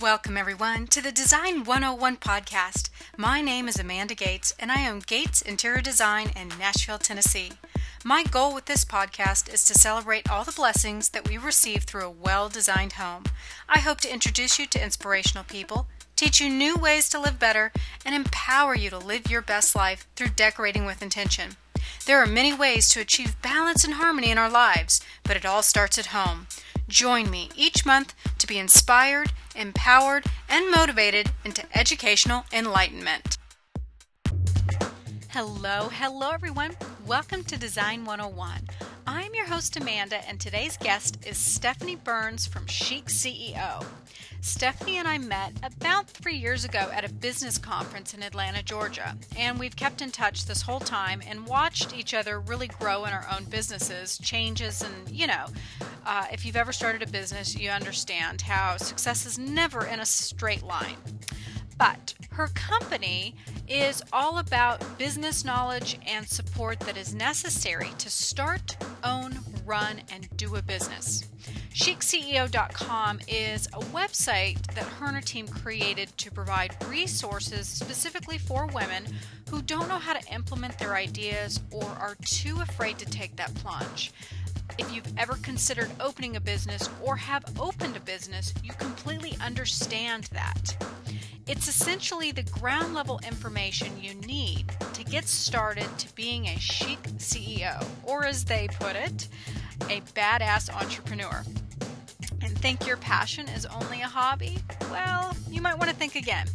Welcome, everyone, to the Design 101 podcast. My name is Amanda Gates, and I own Gates Interior Design in Nashville, Tennessee. My goal with this podcast is to celebrate all the blessings that we receive through a well designed home. I hope to introduce you to inspirational people, teach you new ways to live better, and empower you to live your best life through decorating with intention. There are many ways to achieve balance and harmony in our lives, but it all starts at home. Join me each month to be inspired, empowered, and motivated into educational enlightenment. Hello, hello everyone. Welcome to Design 101. I'm your host Amanda, and today's guest is Stephanie Burns from Chic CEO. Stephanie and I met about three years ago at a business conference in Atlanta, Georgia, and we've kept in touch this whole time and watched each other really grow in our own businesses, changes, and you know, uh, if you've ever started a business, you understand how success is never in a straight line. But her company is all about business knowledge and support that is necessary to start, own, run, and do a business. ChicCEO.com is a website that her and her team created to provide resources specifically for women who don't know how to implement their ideas or are too afraid to take that plunge. If you've ever considered opening a business or have opened a business, you completely understand that. It's essentially the ground level information you need to get started to being a chic CEO, or as they put it, a badass entrepreneur. And think your passion is only a hobby? Well, you might want to think again.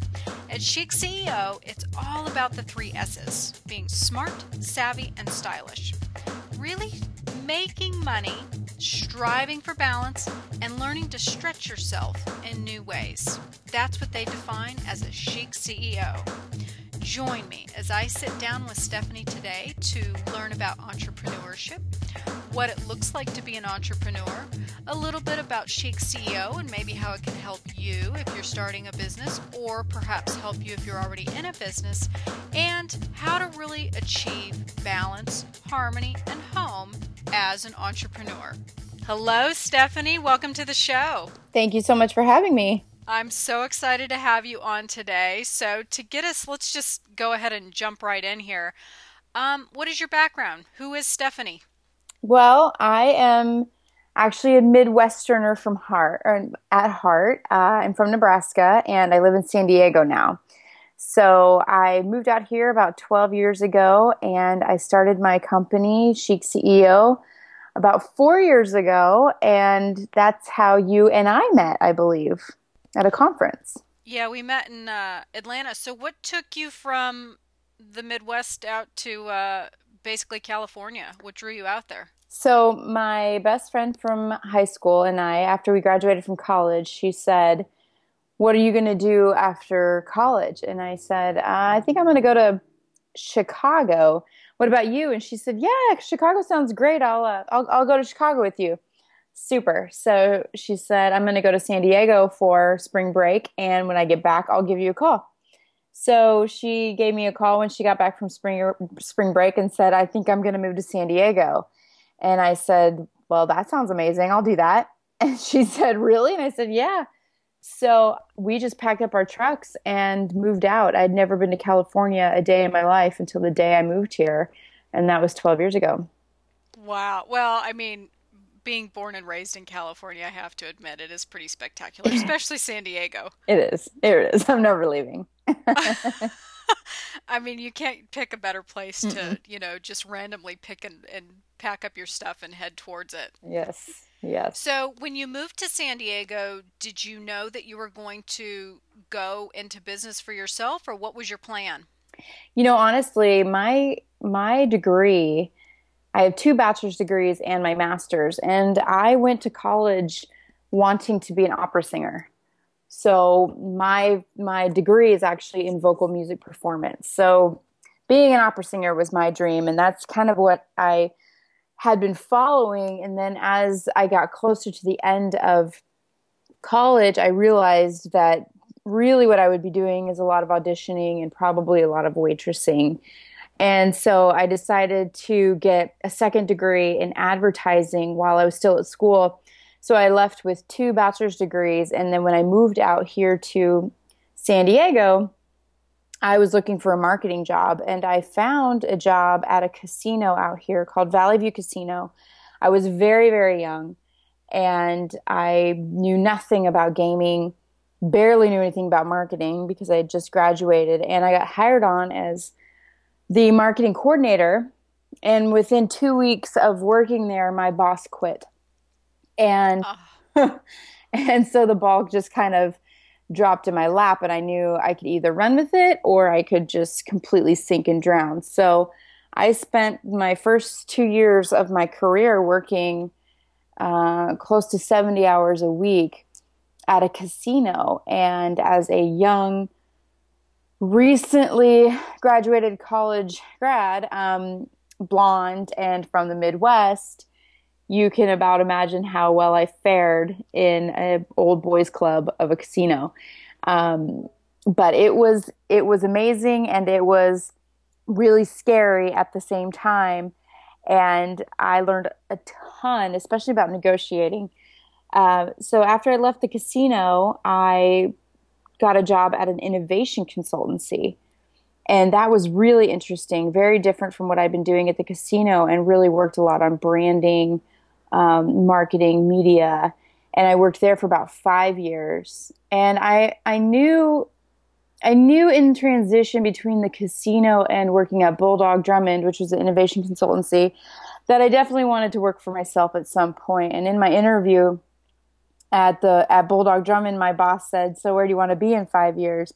At Chic CEO, it's all about the three S's being smart, savvy, and stylish. Really making money, striving for balance, and learning to stretch yourself in new ways. That's what they define as a chic CEO. Join me as I sit down with Stephanie today to learn about entrepreneurship, what it looks like to be an entrepreneur, a little bit about Chic CEO and maybe how it can help you if you're starting a business or perhaps help you if you're already in a business, and how to really achieve balance, harmony, and home as an entrepreneur. Hello, Stephanie. Welcome to the show. Thank you so much for having me. I'm so excited to have you on today. So, to get us, let's just go ahead and jump right in here. Um, what is your background? Who is Stephanie? Well, I am actually a Midwesterner from heart, or at heart. Uh, I'm from Nebraska, and I live in San Diego now. So I moved out here about 12 years ago, and I started my company, Chic CEO, about four years ago, and that's how you and I met, I believe at a conference. Yeah, we met in uh, Atlanta. So, what took you from the Midwest out to uh, basically California? What drew you out there? So, my best friend from high school and I, after we graduated from college, she said, What are you going to do after college? And I said, uh, I think I'm going to go to Chicago. What about you? And she said, Yeah, Chicago sounds great. I'll, uh, I'll, I'll go to Chicago with you super. So she said, I'm going to go to San Diego for spring break. And when I get back, I'll give you a call. So she gave me a call when she got back from spring, spring break and said, I think I'm going to move to San Diego. And I said, Well, that sounds amazing. I'll do that. And she said, Really? And I said, Yeah. So we just packed up our trucks and moved out. I'd never been to California a day in my life until the day I moved here. And that was 12 years ago. Wow. Well, I mean, being born and raised in California, I have to admit it is pretty spectacular, especially San Diego. It is. It is. I'm never leaving. I mean, you can't pick a better place to, Mm-mm. you know, just randomly pick and, and pack up your stuff and head towards it. Yes. Yes. So, when you moved to San Diego, did you know that you were going to go into business for yourself or what was your plan? You know, honestly, my my degree I have two bachelor's degrees and my master's, and I went to college wanting to be an opera singer. So my my degree is actually in vocal music performance. So being an opera singer was my dream, and that's kind of what I had been following. And then as I got closer to the end of college, I realized that really what I would be doing is a lot of auditioning and probably a lot of waitressing. And so I decided to get a second degree in advertising while I was still at school So I left with two bachelor's degrees. And then when I moved out here to San Diego, I was looking for a marketing job and I found a job at a casino out here called Valley View Casino. I was very, very young and I knew nothing about gaming, barely knew anything about marketing because I had just graduated. And I got hired on as the marketing coordinator. And within two weeks of working there, my boss quit. And oh. and so the ball just kind of dropped in my lap and I knew I could either run with it or I could just completely sink and drown. So I spent my first two years of my career working uh, close to 70 hours a week at a casino. And as a young, recently graduated college grad, um, blonde, and from the Midwest, you can about imagine how well I fared in an old boys club of a casino. Um, but it was it was amazing and it was really scary at the same time. And I learned a ton, especially about negotiating. Uh, so after I left the casino, I got a job at an innovation consultancy. And that was really interesting, very different from what I'd been doing at the casino, and really worked a lot on branding, um, marketing, media, and I worked there for about five years. And I I knew I knew in transition between the casino and working at Bulldog Drummond, which was an innovation consultancy, that I definitely wanted to work for myself at some point. And in my interview at the at Bulldog Drummond, my boss said, "So where do you want to be in five years?"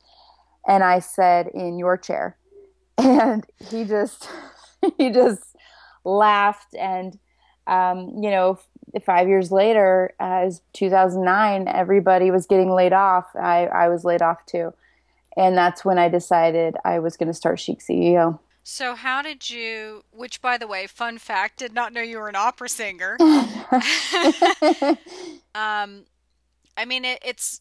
And I said, "In your chair." And he just he just laughed and um, you know, five years later, as 2009, everybody was getting laid off. I, I was laid off too. And that's when I decided I was going to start Chic CEO. So, how did you, which by the way, fun fact, did not know you were an opera singer. um, I mean, it, it's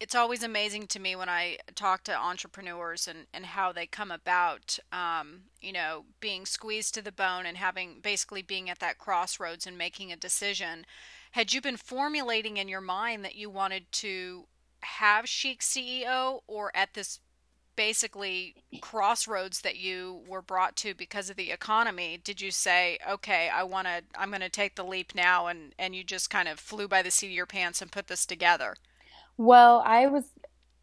it's always amazing to me when I talk to entrepreneurs and, and how they come about, um, you know, being squeezed to the bone and having basically being at that crossroads and making a decision. Had you been formulating in your mind that you wanted to have Chic CEO or at this basically crossroads that you were brought to because of the economy did you say okay i want to i'm going to take the leap now and and you just kind of flew by the seat of your pants and put this together well, I was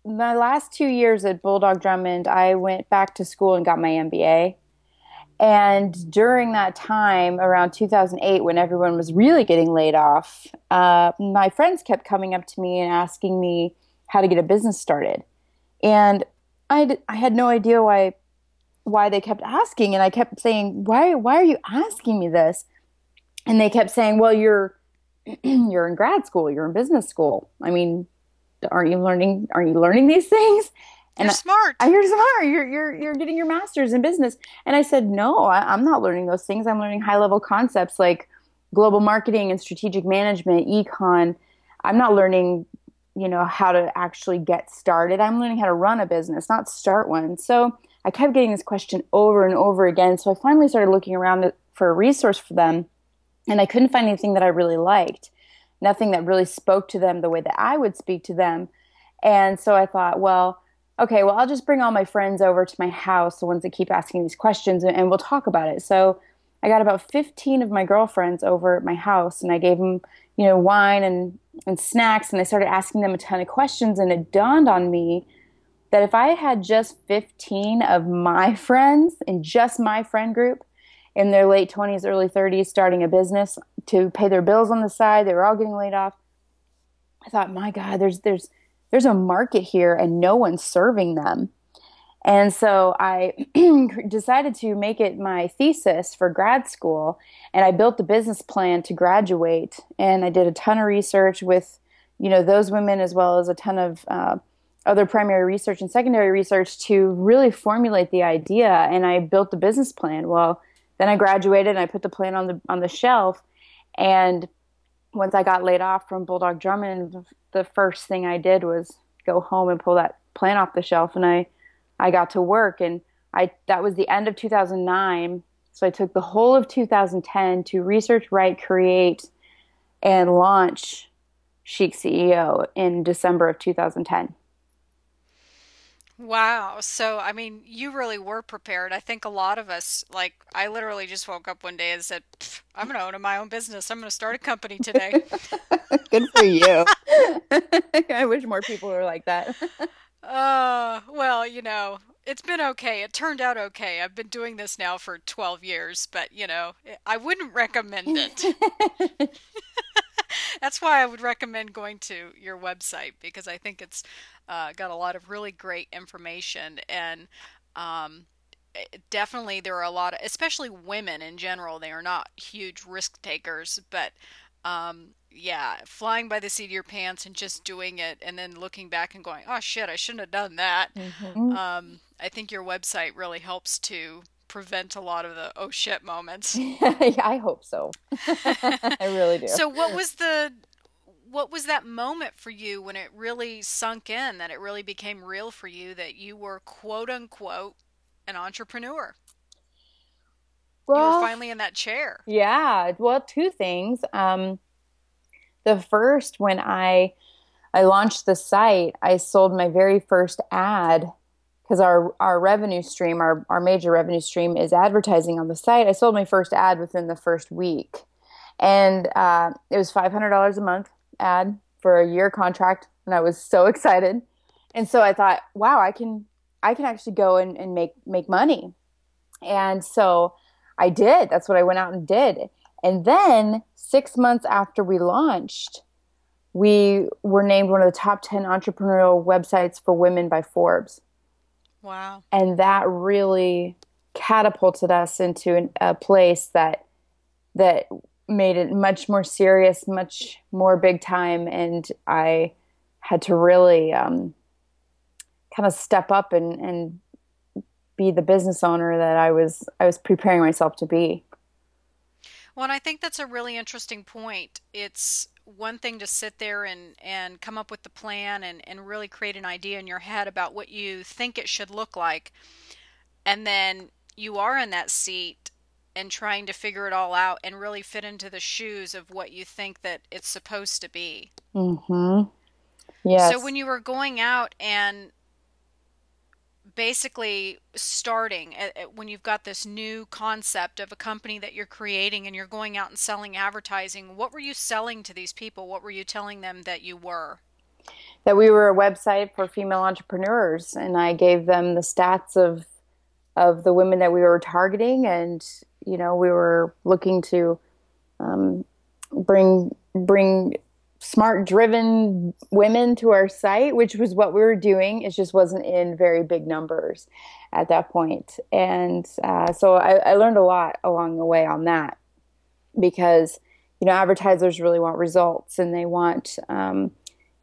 my last two years at Bulldog Drummond, I went back to school and got my MBA. And during that time, around 2008, when everyone was really getting laid off, uh, my friends kept coming up to me and asking me how to get a business started. And I, I had no idea why why they kept asking and I kept saying why why are you asking me this and they kept saying well you're you're in grad school you're in business school I mean aren't you learning aren't you learning these things? And you're smart. I, you're smart. You're, you're you're getting your master's in business. And i said no I, i'm not learning those things. I'm learning high level concepts like global marketing and strategic management econ. I'm not learning you know how to actually get started. I'm learning how to run a business not start one. So i kept getting this question over and over again. So i finally started looking around for a resource for them and i couldn't find anything that i really liked nothing that really spoke to them the way that I would speak to them. And so I thought, well, okay, well, I'll just bring all my friends over to my house, the ones that keep asking these questions, and, and we'll talk about it. So I got about 15 of my girlfriends over at my house, and I gave them, you know, wine and, and snacks, and I started asking them a ton of questions. And it dawned on me that if I had just 15 of my friends in just my friend group, in their late 20s, early 30s starting a business to pay their bills on the side. They were all getting laid off. I thought, my God, there's there's there's a market here and no one's serving them. And so I decided to make it my thesis for grad school and I built the business plan to graduate and I did a ton of research with you know those women as well as a ton of uh, other primary research and secondary research to really formulate the idea and I built the business plan. Well, then I graduated and I put the plan on the on the shelf. And once I got laid off from Bulldog Drummond, the first thing I did was go home and pull that plan off the shelf. And I I got to work and I that was the end of 2009. So I took the whole of 2010 to research, write, create, and launch Chic CEO in December of 2010. Wow. So, I mean, you really were prepared. I think a lot of us, like, I literally just woke up one day and said, I'm going to own my own business. I'm going to start a company today. Good for you. I wish more people were like that. uh, well, you know, it's been okay. It turned out okay. I've been doing this now for 12 years, but, you know, I wouldn't recommend it. That's why I would recommend going to your website because I think it's uh, got a lot of really great information and um, definitely there are a lot of, especially women in general, they are not huge risk takers, but um, yeah, flying by the seat of your pants and just doing it and then looking back and going, oh shit, I shouldn't have done that. Mm-hmm. Um, I think your website really helps to prevent a lot of the oh shit moments. yeah, I hope so. I really do. So what was the what was that moment for you when it really sunk in that it really became real for you that you were quote unquote an entrepreneur? Well, you were finally in that chair. Yeah. Well, two things. Um, the first, when I I launched the site, I sold my very first ad because our our revenue stream, our our major revenue stream, is advertising on the site. I sold my first ad within the first week, and uh, it was five hundred dollars a month ad for a year contract, and I was so excited. And so I thought, wow, I can I can actually go and, and make make money. And so I did. That's what I went out and did. And then six months after we launched, we were named one of the top 10 entrepreneurial websites for women by Forbes. Wow. And that really catapulted us into an, a place that that made it much more serious, much more big time, and I had to really um, kind of step up and, and be the business owner that I was I was preparing myself to be. Well, and I think that's a really interesting point. It's one thing to sit there and, and come up with the plan and, and really create an idea in your head about what you think it should look like. And then you are in that seat and trying to figure it all out and really fit into the shoes of what you think that it's supposed to be. Mm-hmm. Yes. So when you were going out and basically starting at, at when you've got this new concept of a company that you're creating and you're going out and selling advertising what were you selling to these people? What were you telling them that you were? That we were a website for female entrepreneurs and i gave them the stats of of the women that we were targeting and you know we were looking to um, bring bring smart driven women to our site which was what we were doing. It just wasn't in very big numbers at that point. And uh, so I, I, learned a lot along the way on that because you know advertisers really want results and they want um,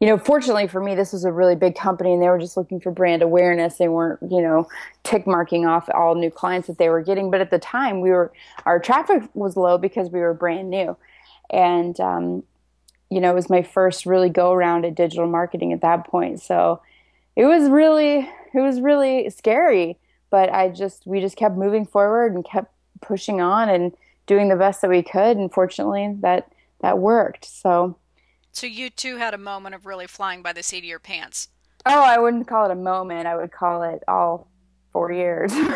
you know fortunately for me this was a really big company and they were just looking for brand awareness. They weren't you know tick marking off all new clients that they were getting. But at the time we were our traffic was low because we were brand new. And um, you know, it was my first really go around at digital marketing at that point. So it was really, it was really scary, but I just, we just kept moving forward and kept pushing on and doing the best that we could. And fortunately that, that worked. So, so you too had a moment of really flying by the seat of your pants. Oh, I wouldn't call it a moment. I would call it all four years. and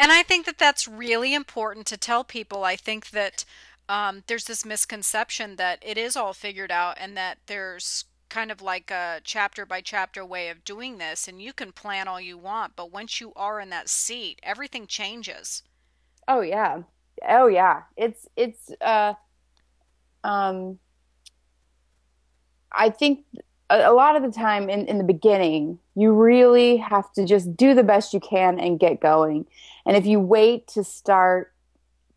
I think that that's really important to tell people. I think that um, there's this misconception that it is all figured out and that there's kind of like a chapter by chapter way of doing this and you can plan all you want but once you are in that seat everything changes. Oh yeah. Oh yeah. It's it's uh um i think a, a lot of the time in, in the beginning you really have to just do the best you can and get going. And if you wait to start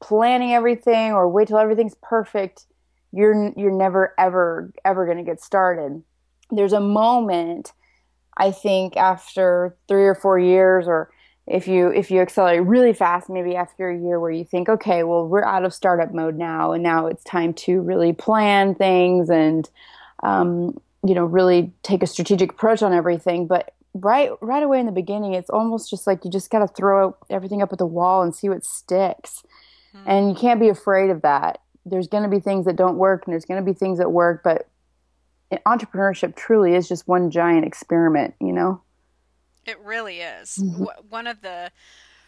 planning everything or wait till everything's perfect, you're you're never ever ever going to get started. There's a moment I think after 3 or 4 years or if you if you accelerate really fast maybe after a year where you think okay well we're out of startup mode now and now it's time to really plan things and um, you know really take a strategic approach on everything but right right away in the beginning it's almost just like you just got to throw everything up at the wall and see what sticks mm-hmm. and you can't be afraid of that there's going to be things that don't work and there's going to be things that work, but entrepreneurship truly is just one giant experiment, you know? It really is. Mm-hmm. One of the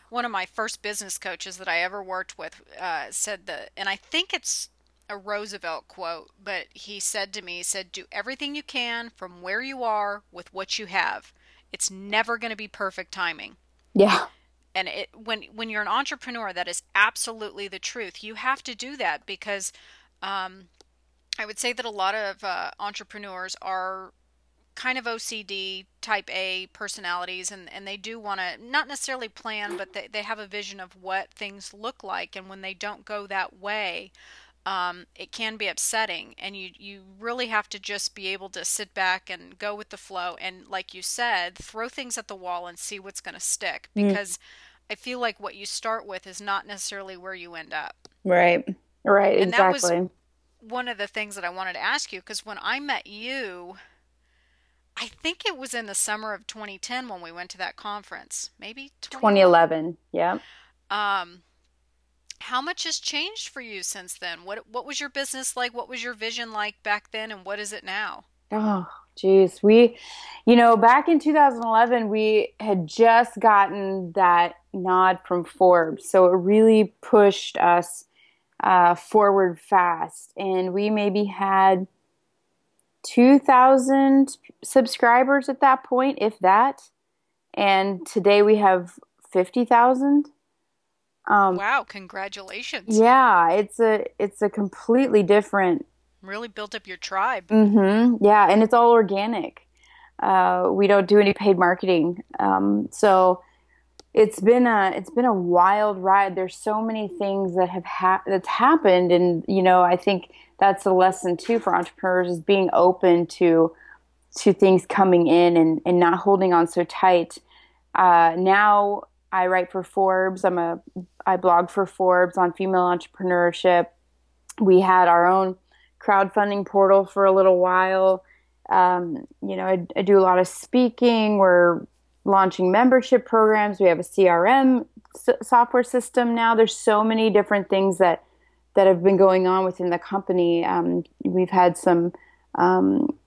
one of my first business coaches that I ever worked with uh, said that, and I think it's a Roosevelt quote, but he said to me, he said, "Do everything you can from where you are with what you have. It's never going to be perfect timing." Yeah. And it, when when you're an entrepreneur, that is absolutely the truth. You have to do that because um, I would say that a lot of uh, entrepreneurs are kind of OCD type A personalities and, and they do want to not necessarily plan, but they, they have a vision of what things look like. And when they don't go that way, um, it can be upsetting. And you, you really have to just be able to sit back and go with the flow. And like you said, throw things at the wall and see what's going to stick. Mm. Because mm. I feel like what you start with is not necessarily where you end up. Right. Right. And exactly. That was one of the things that I wanted to ask you because when I met you, I think it was in the summer of 2010 when we went to that conference. Maybe 2011. Yeah. Um, how much has changed for you since then? What What was your business like? What was your vision like back then, and what is it now? Oh, geez, we, you know, back in 2011, we had just gotten that nod from Forbes, so it really pushed us uh, forward fast, and we maybe had 2,000 subscribers at that point, if that. And today we have 50,000. Um, wow! Congratulations. Yeah, it's a it's a completely different. Really built up your tribe. Mm-hmm. Yeah, and it's all organic. Uh, we don't do any paid marketing, um, so it's been a it's been a wild ride. There's so many things that have ha- that's happened, and you know, I think that's a lesson too for entrepreneurs is being open to to things coming in and, and not holding on so tight. Uh, now I write for Forbes. I'm a I blog for Forbes on female entrepreneurship. We had our own crowdfunding portal for a little while. Um, you know, I, I, do a lot of speaking. We're launching membership programs. We have a CRM s- software system now. There's so many different things that that have been going on within the company. Um, we've had some, um,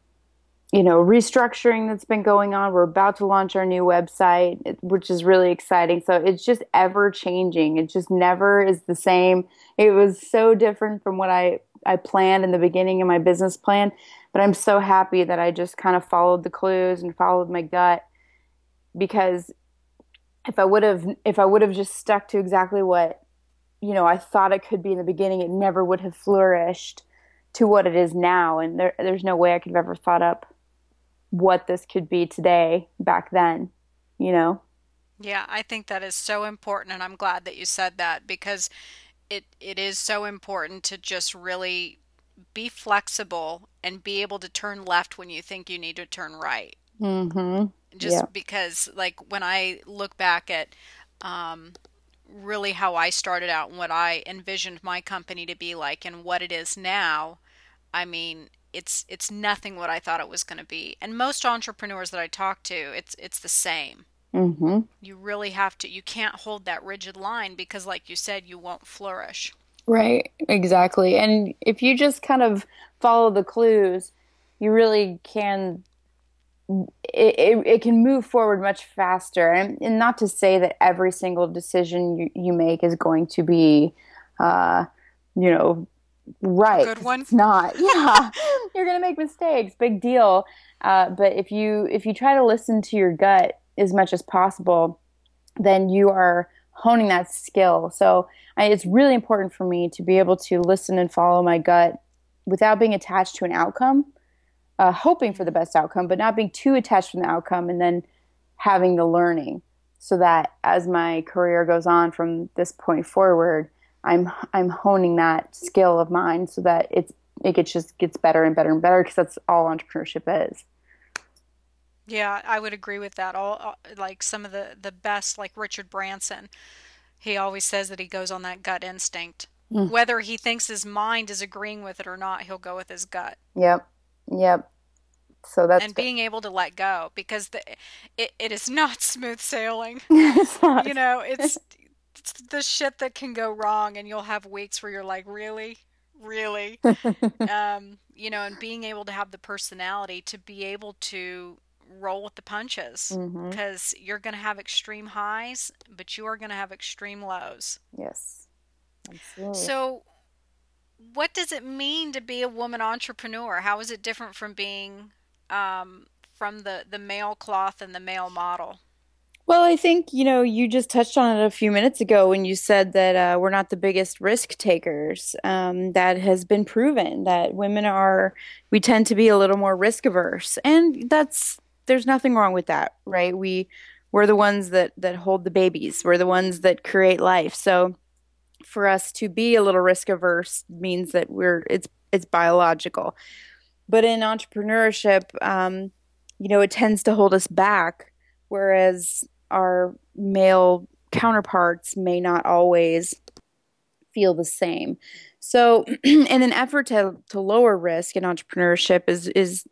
you know, restructuring that's been going on. We're about to launch our new website, which is really exciting. So it's just ever changing. It just never is the same. It was so different from what I I planned in the beginning of my business plan, but I'm so happy that I just kind of followed the clues and followed my gut because if I would have if I would have just stuck to exactly what you know, I thought it could be in the beginning, it never would have flourished to what it is now. And there, there's no way I could have ever thought up what this could be today back then, you know? Yeah, I think that is so important. And I'm glad that you said that because it, it is so important to just really be flexible and be able to turn left when you think you need to turn right. Mm-hmm. Just yeah. because, like, when I look back at, um, really how I started out and what I envisioned my company to be like and what it is now, I mean, it's it's nothing what I thought it was going to be. And most entrepreneurs that I talk to, it's it's the same. Mm-hmm. You really have to. You can't hold that rigid line because, like you said, you won't flourish. Right. Exactly. And if you just kind of follow the clues, you really can it, it, it, can move forward much faster. And, and, not to say that every single decision you, you make is going to be, uh, you know, right. good one. It's not. Yeah, you're going to make mistakes. Big deal. Uh, but if you if you try to listen to your gut as much as possible, then you are honing that skill. So I, it's really important for me to be able to listen and follow my gut without being attached to an outcome uh, hoping for the best outcome, but not being too attached from the outcome and then having the learning so that as my career goes on from this point forward, I'm I'm honing that skill of mine so that it's it gets just gets better and better and better because that's all entrepreneurship is. Yeah, I would agree with that. All like some of the the best, like Richard Branson, he always says that he goes on that gut instinct. Mm. Whether he thinks his mind is agreeing with it or not, he'll go with his gut. Yep. Yep. So that's and being able to let go because the, it, it is not smooth sailing. you know, it's, it's the shit that can go wrong, and you'll have weeks where you're like, really, really. um, you know, and being able to have the personality to be able to roll with the punches because mm-hmm. you're going to have extreme highs, but you are going to have extreme lows. Yes, absolutely. So, what does it mean to be a woman entrepreneur? How is it different from being um, from the the male cloth and the male model? Well, I think, you know, you just touched on it a few minutes ago when you said that uh, we're not the biggest risk takers. Um, that has been proven that women are, we tend to be a little more risk averse. And that's, there's nothing wrong with that, right? We, we're the ones that, that hold the babies, we're the ones that create life. So for us to be a little risk averse means that we're, it's, it's biological. But in entrepreneurship, um, you know, it tends to hold us back. Whereas our male counterparts may not always feel the same. So, in an effort to, to lower risk in entrepreneurship is is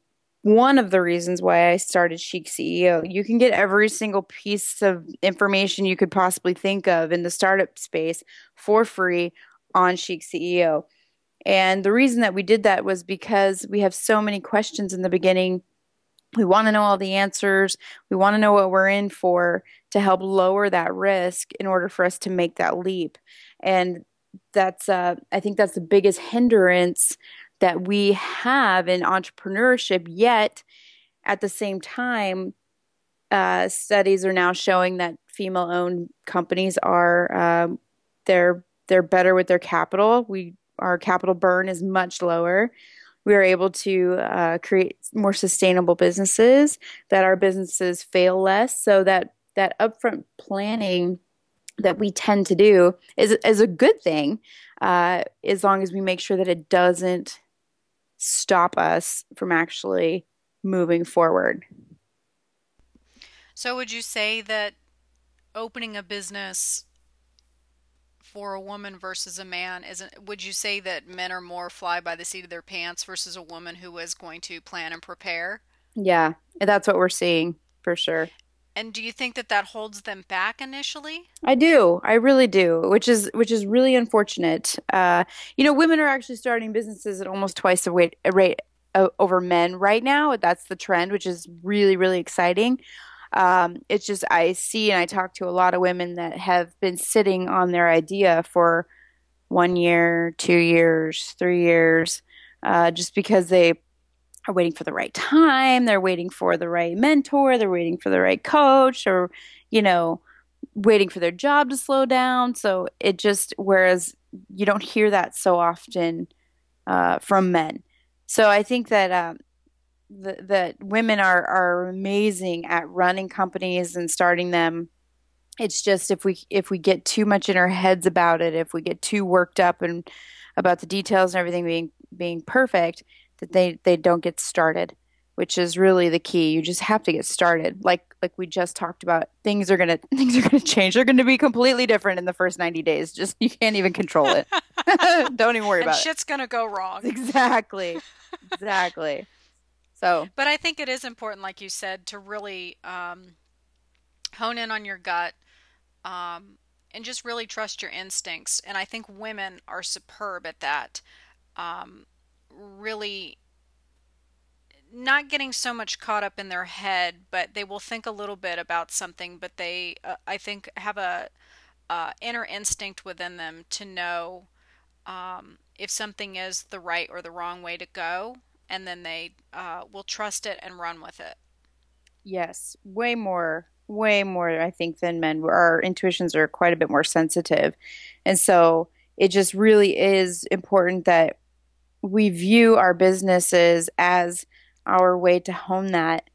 one of the reasons why I started Chic CEO. You can get every single piece of information you could possibly think of in the startup space for free on Chic CEO. And the reason that we did that was because we have so many questions in the beginning we want to know all the answers. We want to know what we're in for to help lower that risk in order for us to make that leap. And that's, uh, I think that's the biggest hindrance that we have in entrepreneurship. Yet, at the same time, uh, studies are now showing that female-owned companies are um, they're they're better with their capital. We our capital burn is much lower we are able to uh, create more sustainable businesses that our businesses fail less so that that upfront planning that we tend to do is, is a good thing uh, as long as we make sure that it doesn't stop us from actually moving forward. So would you say that opening a business for a woman versus a man isn't would you say that men are more fly by the seat of their pants versus a woman who is going to plan and prepare? Yeah that's what we're seeing for sure and do you think that that holds them back initially? I do. I really do which is which is really unfortunate. Uh, you know women are actually starting businesses at almost twice the rate, rate uh, over men right now. That's the trend which is really really exciting. Um, it's just I see and I talk to a lot of women that have been sitting on their idea for one year, two years, three years, uh, just because they are waiting for the right time, they're waiting for the right mentor, they're waiting for the right coach, or you know, waiting for their job to slow down. So it just whereas you don't hear that so often uh, from men. So I think that um, that women are are amazing at running companies and starting them. It's just if we if we get too much in our heads about it, if we get too worked up and about the details and everything being being perfect, that they they don't get started, which is really the key. You just have to get started. Like like we just talked about, things are gonna things are gonna change. They're gonna be completely different in the first ninety days. Just you can't even control it. don't even worry and about shit's it. Shit's gonna go wrong. Exactly. Exactly. So, but I think it is important, like you said, to really um, hone in on your gut um, and just really trust your instincts. And I think women are superb at that. Um, really not getting so much caught up in their head, but they will think a little bit about something, but they, uh, I think, have a uh, inner instinct within them to know um, if something is the right or the wrong way to go and then they uh, will trust it and run with it. Yes, way more, way more, I think, than men. Our intuitions are quite a bit more sensitive. And so it just really is important that we view our businesses as our way to hone that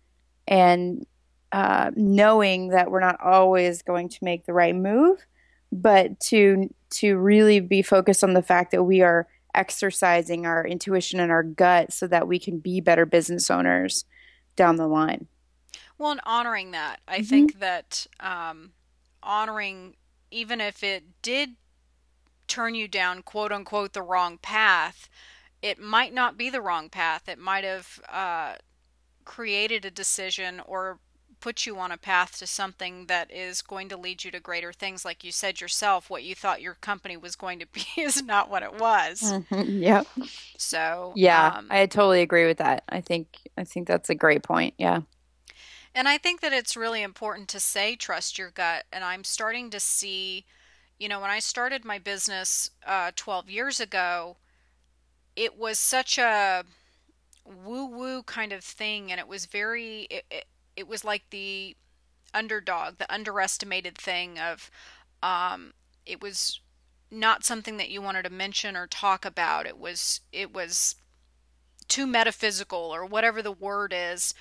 and uh, knowing that we're not always going to make the right move, but to to really be focused on the fact that we are exercising our intuition and our gut so that we can be better business owners down the line. Well, and honoring that. I mm-hmm. think that um, honoring, even if it did turn you down, quote unquote, the wrong path, it might not be the wrong path. It might have uh, created a decision or put you on a path to something that is going to lead you to greater things. Like you said yourself, what you thought your company was going to be is not what it was. Mm-hmm. Yep. So yeah, um, I totally agree with that. I think I think that's a great point. Yeah. And I think that it's really important to say trust your gut. And I'm starting to see, you know, when I started my business uh, 12 years ago, it was such a woo woo kind of thing. And it was very, it, it, it was like the underdog, the underestimated thing of, um, it was not something that you wanted to mention or talk about. It was, it was too metaphysical or whatever the word is.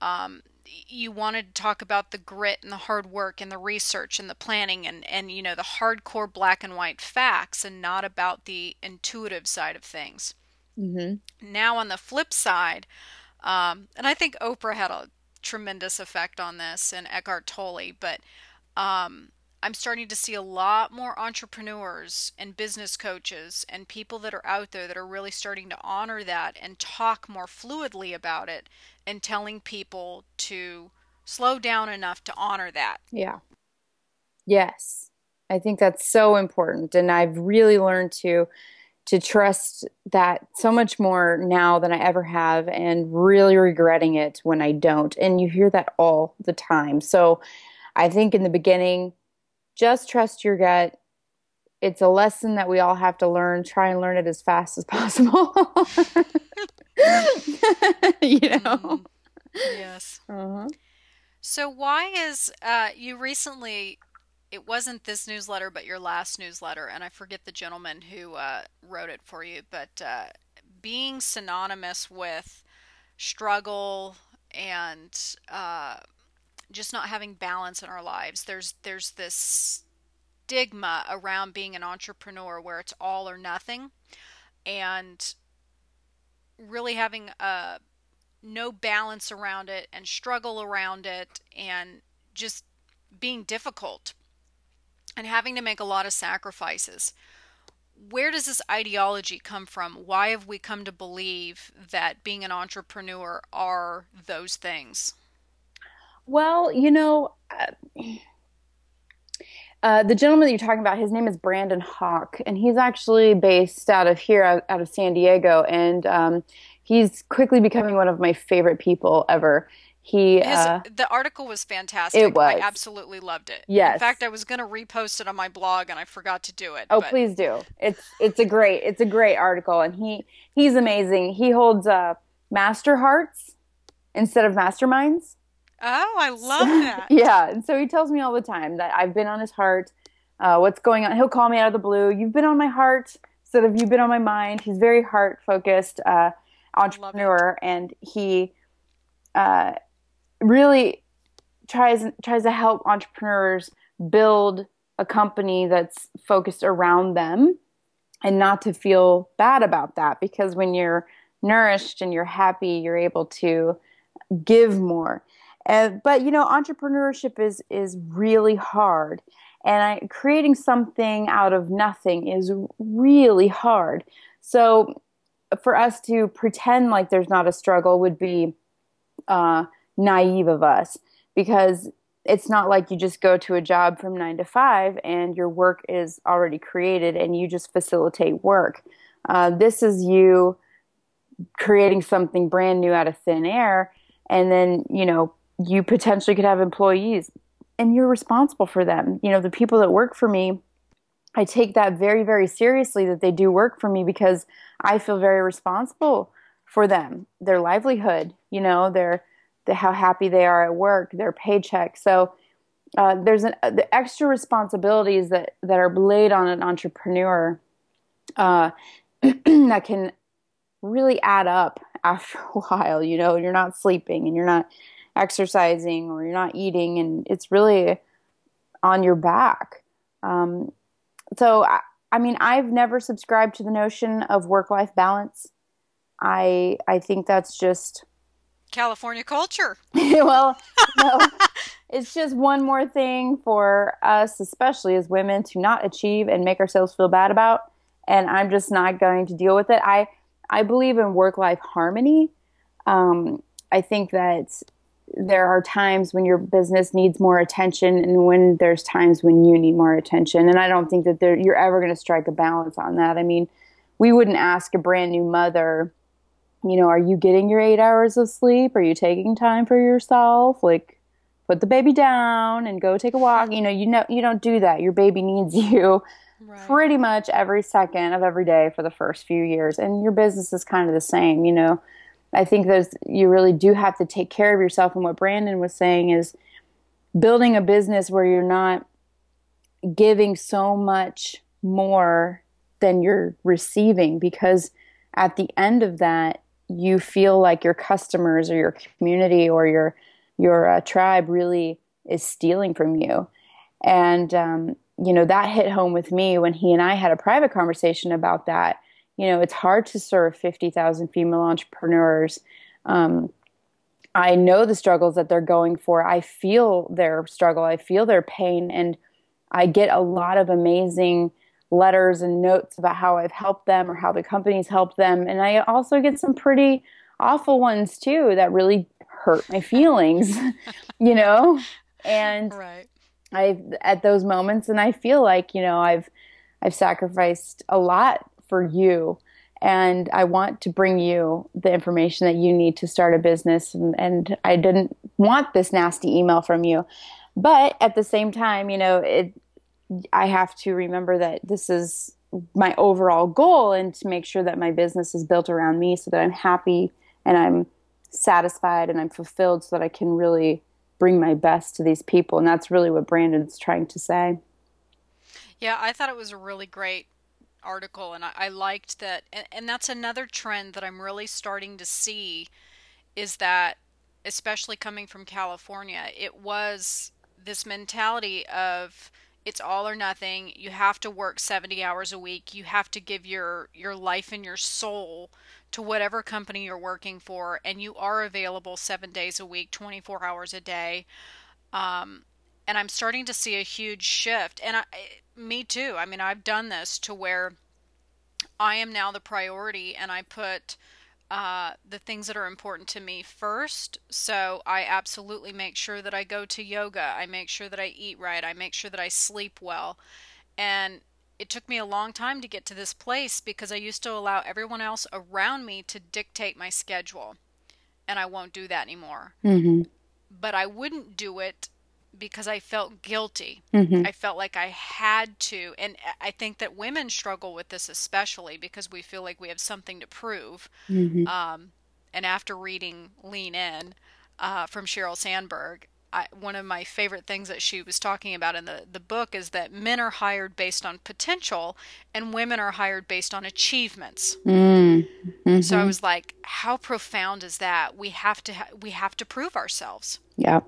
Um, you wanted to talk about the grit and the hard work and the research and the planning and and you know the hardcore black and white facts and not about the intuitive side of things mm-hmm. now on the flip side um, and i think oprah had a tremendous effect on this and eckhart tolle but um, I'm starting to see a lot more entrepreneurs and business coaches and people that are out there that are really starting to honor that and talk more fluidly about it and telling people to slow down enough to honor that. Yeah. Yes. I think that's so important and I've really learned to to trust that so much more now than I ever have and really regretting it when I don't. And you hear that all the time. So I think in the beginning just trust your gut. It's a lesson that we all have to learn. Try and learn it as fast as possible. you know? Mm, yes. Uh-huh. So, why is uh, you recently? It wasn't this newsletter, but your last newsletter, and I forget the gentleman who uh, wrote it for you. But uh, being synonymous with struggle and uh, just not having balance in our lives. There's there's this stigma around being an entrepreneur where it's all or nothing, and really having a uh, no balance around it and struggle around it and just being difficult and having to make a lot of sacrifices. Where does this ideology come from? Why have we come to believe that being an entrepreneur are those things? Well, you know, uh, uh, the gentleman that you're talking about, his name is Brandon Hawk, and he's actually based out of here, out, out of San Diego, and um, he's quickly becoming one of my favorite people ever. He His, uh, the article was fantastic. It was. I absolutely loved it. Yes. In fact, I was going to repost it on my blog and I forgot to do it. Oh, but... please do. It's it's a great it's a great article and he he's amazing. He holds uh, master hearts instead of masterminds. Oh, I love that. yeah. And so he tells me all the time that I've been on his heart. Uh, what's going on? He'll call me out of the blue. You've been on my heart instead of you've been on my mind. He's very heart focused uh, entrepreneur, and he uh, really tries tries to help entrepreneurs build a company that's focused around them and not to feel bad about that because when you're nourished and you're happy you're able to give more uh, but you know, entrepreneurship is is really hard, and I, creating something out of nothing is really hard. So, for us to pretend like there's not a struggle would be uh, naive of us, because it's not like you just go to a job from nine to five and your work is already created and you just facilitate work. Uh, this is you creating something brand new out of thin air and then you know you potentially could have employees and you're responsible for them. You know, the people that work for me, I take that very, very seriously that they do work for me because I feel very responsible for them, their livelihood, you know, their, the, how happy they are at work, their paycheck. So uh, there's an, uh, the extra responsibilities that, that are laid on an entrepreneur uh, that can really add up after a while. You know, you're not sleeping and you're not exercising or you're not eating, and it's really on your back. Um, so, I, I mean, I've never subscribed to the notion of work life balance. I I think that's just California culture. well, no, it's just one more thing for us, especially as women, to not achieve and make ourselves feel bad about. And I'm just not going to deal with it. I I believe in work life harmony. Um, I think that there are times when your business needs more attention and when there's times when you need more attention. And I don't think that there, you're ever going to strike a balance on that. I mean, we wouldn't ask a brand new mother, you know, are you getting your eight hours of sleep? Are you taking time for yourself? Like, put the baby down and go take a walk. Mm-hmm. You know, you know, you don't do that. Your baby needs you right. pretty much every second of every day for the first few years. And your business is kind of the same, you know. I think there's you really do have to take care of yourself. And what Brandon was saying is building a business where you're not giving so much more than you're receiving because at the end of that you feel like your customers or your community or your your uh, tribe really is stealing from you. And um, you know that hit home with me when he and i had a private conversation about that. You know it's hard to serve 50000 female entrepreneurs. Um, i know the struggles that they're going for. I feel their struggle. I feel their pain. And i get a lot of amazing letters and notes about how i've helped them or how the company's helped them and i also get some pretty awful ones too that really hurt my feelings you know and right. i at those moments and i feel like you know i've i've sacrificed a lot for you and I want to bring you the information that you need to start a business. And, and, I didn't want this nasty email from you, but at the same time, you know, it. I have to remember that this is my overall goal, and to make sure that my business is built around me, so that I'm happy and I'm satisfied and I'm fulfilled, so that I can really bring my best to these people. And that's really what Brandon's trying to say. Yeah, I thought it was a really great article, and I, I liked that. And, and that's another trend that I'm really starting to see is that, especially coming from California, it was this mentality of it's all or nothing. You have to work 70 hours a week. You have to give your your life and your soul to whatever company you're working for, and you are available seven days a week, 24 hours a day. Um, and I'm starting to see a huge shift. And I, me too. I mean, I've done this to where I am now the priority, and I put uh, the things that are important to me first. So I absolutely make sure that I go to yoga. I make sure that I eat right. I make sure that I sleep well. And it took me a long time to get to this place because I used to allow everyone else around me to dictate my schedule. And I won't do that anymore. Mm-hmm. But I wouldn't do it because I felt guilty. Mm-hmm. I felt like I had to. And I think that women struggle with this especially because we feel like we have something to prove. Mm-hmm. Um, and after reading Lean In uh, from Sheryl Sandberg, I, one of my favorite things that she was talking about in the, the book is that men are hired based on potential and women are hired based on achievements. Mm-hmm. So I was like, how profound is that? We have to ha- we have to prove ourselves. Yeah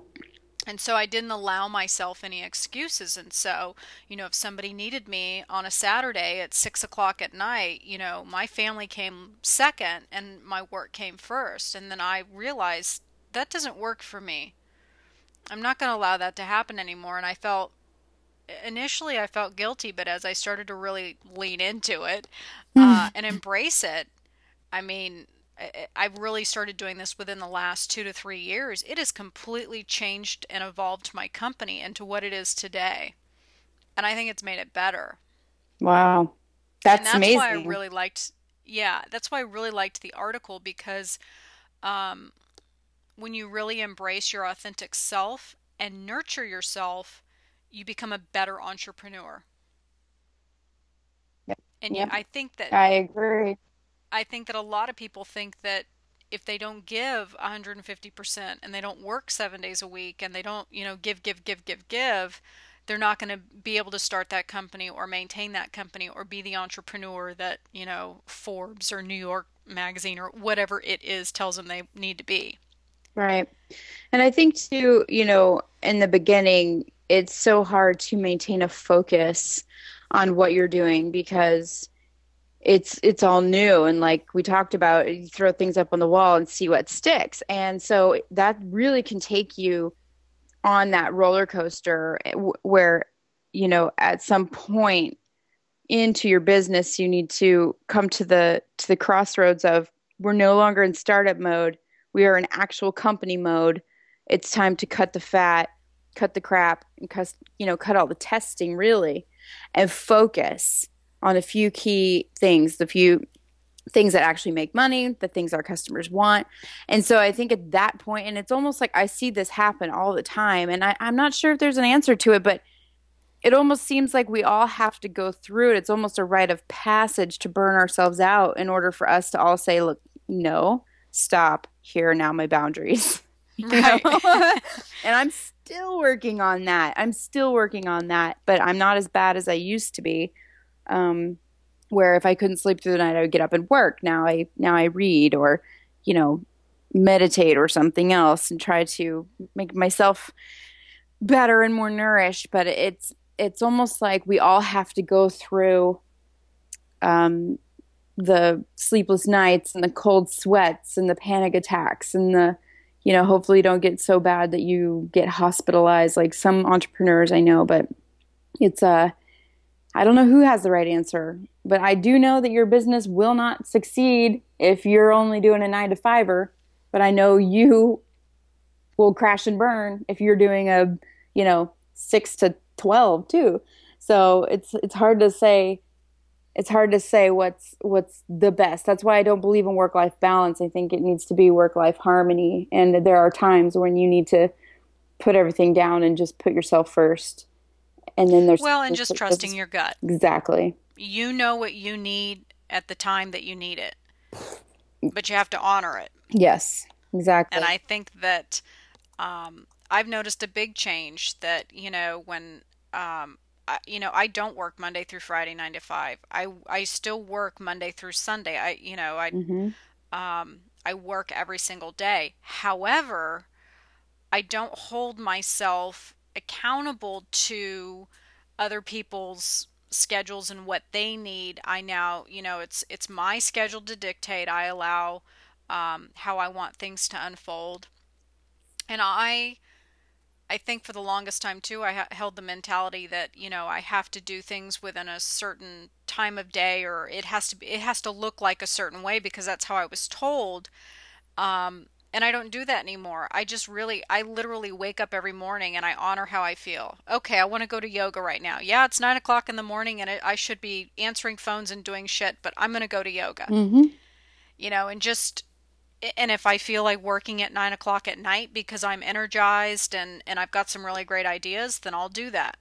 and so I didn't allow myself any excuses. And so, you know, if somebody needed me on a Saturday at six o'clock at night, you know, my family came second and my work came first. And then I realized that doesn't work for me. I'm not going to allow that to happen anymore. And I felt initially I felt guilty, but as I started to really lean into it uh, and embrace it, I mean, I've really started doing this within the last two to three years. It has completely changed and evolved my company into what it is today. And I think it's made it better. Wow. That's, and that's amazing. why I really liked, yeah, that's why I really liked the article because um, when you really embrace your authentic self and nurture yourself, you become a better entrepreneur. Yep. And. I think that I agree I think that a lot of people think that if they don't give 150% and they don't work 7 days a week and they don't, you know, give give give give give, they're not going to be able to start that company or maintain that company or be the entrepreneur that, you know, Forbes or New York magazine or whatever it is tells them they need to be. Right. And I think too, you know, in the beginning, it's so hard to maintain a focus on what you're doing because it's it's all new. And like we talked about you throw things up on the wall and see what sticks. And so that really can take you on that roller coaster eh, where you know at some point into your business you need to come to the to the crossroads of we're no longer in startup mode. We are in actual company mode. It's time to cut the fat, cut the crap, and cut, you know, cut all the testing really and focus on a few key things, the few things that actually make money, the things our customers want. And so I think at that point, and it's almost like I see this happen all the time, and I, I'm not sure if there's an answer to it, but it almost seems like we all have to go through it. It's almost a rite of passage to burn ourselves out in order for us to all say, look, no, stop, here are now my boundaries. Right. and I'm still working on that. I'm still working on that, but I'm not as bad as I used to be. Um, where if I couldn't sleep through the night, I would get up and work. Now I now I read or, you know, meditate or something else and try to make myself better and more nourished. But it's it's almost like we all have to go through um, the sleepless nights and the cold sweats and the panic attacks and the you know hopefully you don't get so bad that you get hospitalized like some entrepreneurs i know but it's uh i don't know who has the right answer but i do know that your business will not succeed if you're only doing a nine to fiver but i know you will crash and burn if you're doing a you know six to 12 too. So it's it's hard to say it's hard to say what's what's the best. That's why I don't believe in work life balance. I think it needs to be work life harmony and there are times when you need to put everything down and just put yourself first. And then there's Well, and just trusting your gut. Exactly. You know what you need at the time that you need it. But you have to honor it. Yes, exactly. And I think that um, I've noticed a big change that, you know, when um, I, you know, I don't work Monday through Friday, nine to five. I, I still work Monday through Sunday. I, you know, I, mm-hmm. um, I work every single day. However, I don't hold myself accountable to other people's schedules and what they need. I now, you know, it's it's my schedule to dictate. I allow um, how I want things to unfold, and I I think for the longest time too, I ha- held the mentality that you know I have to do things within a certain time of day, or it has to be, it has to look like a certain way because that's how I was told. Um, and I don't do that anymore. I just really, I literally wake up every morning and I honor how I feel. Okay, I want to go to yoga right now. Yeah, it's nine o'clock in the morning and it, I should be answering phones and doing shit, but I'm going to go to yoga. Mm-hmm. You know, and just and if I feel like working at nine o'clock at night because I'm energized and, and I've got some really great ideas, then I'll do that.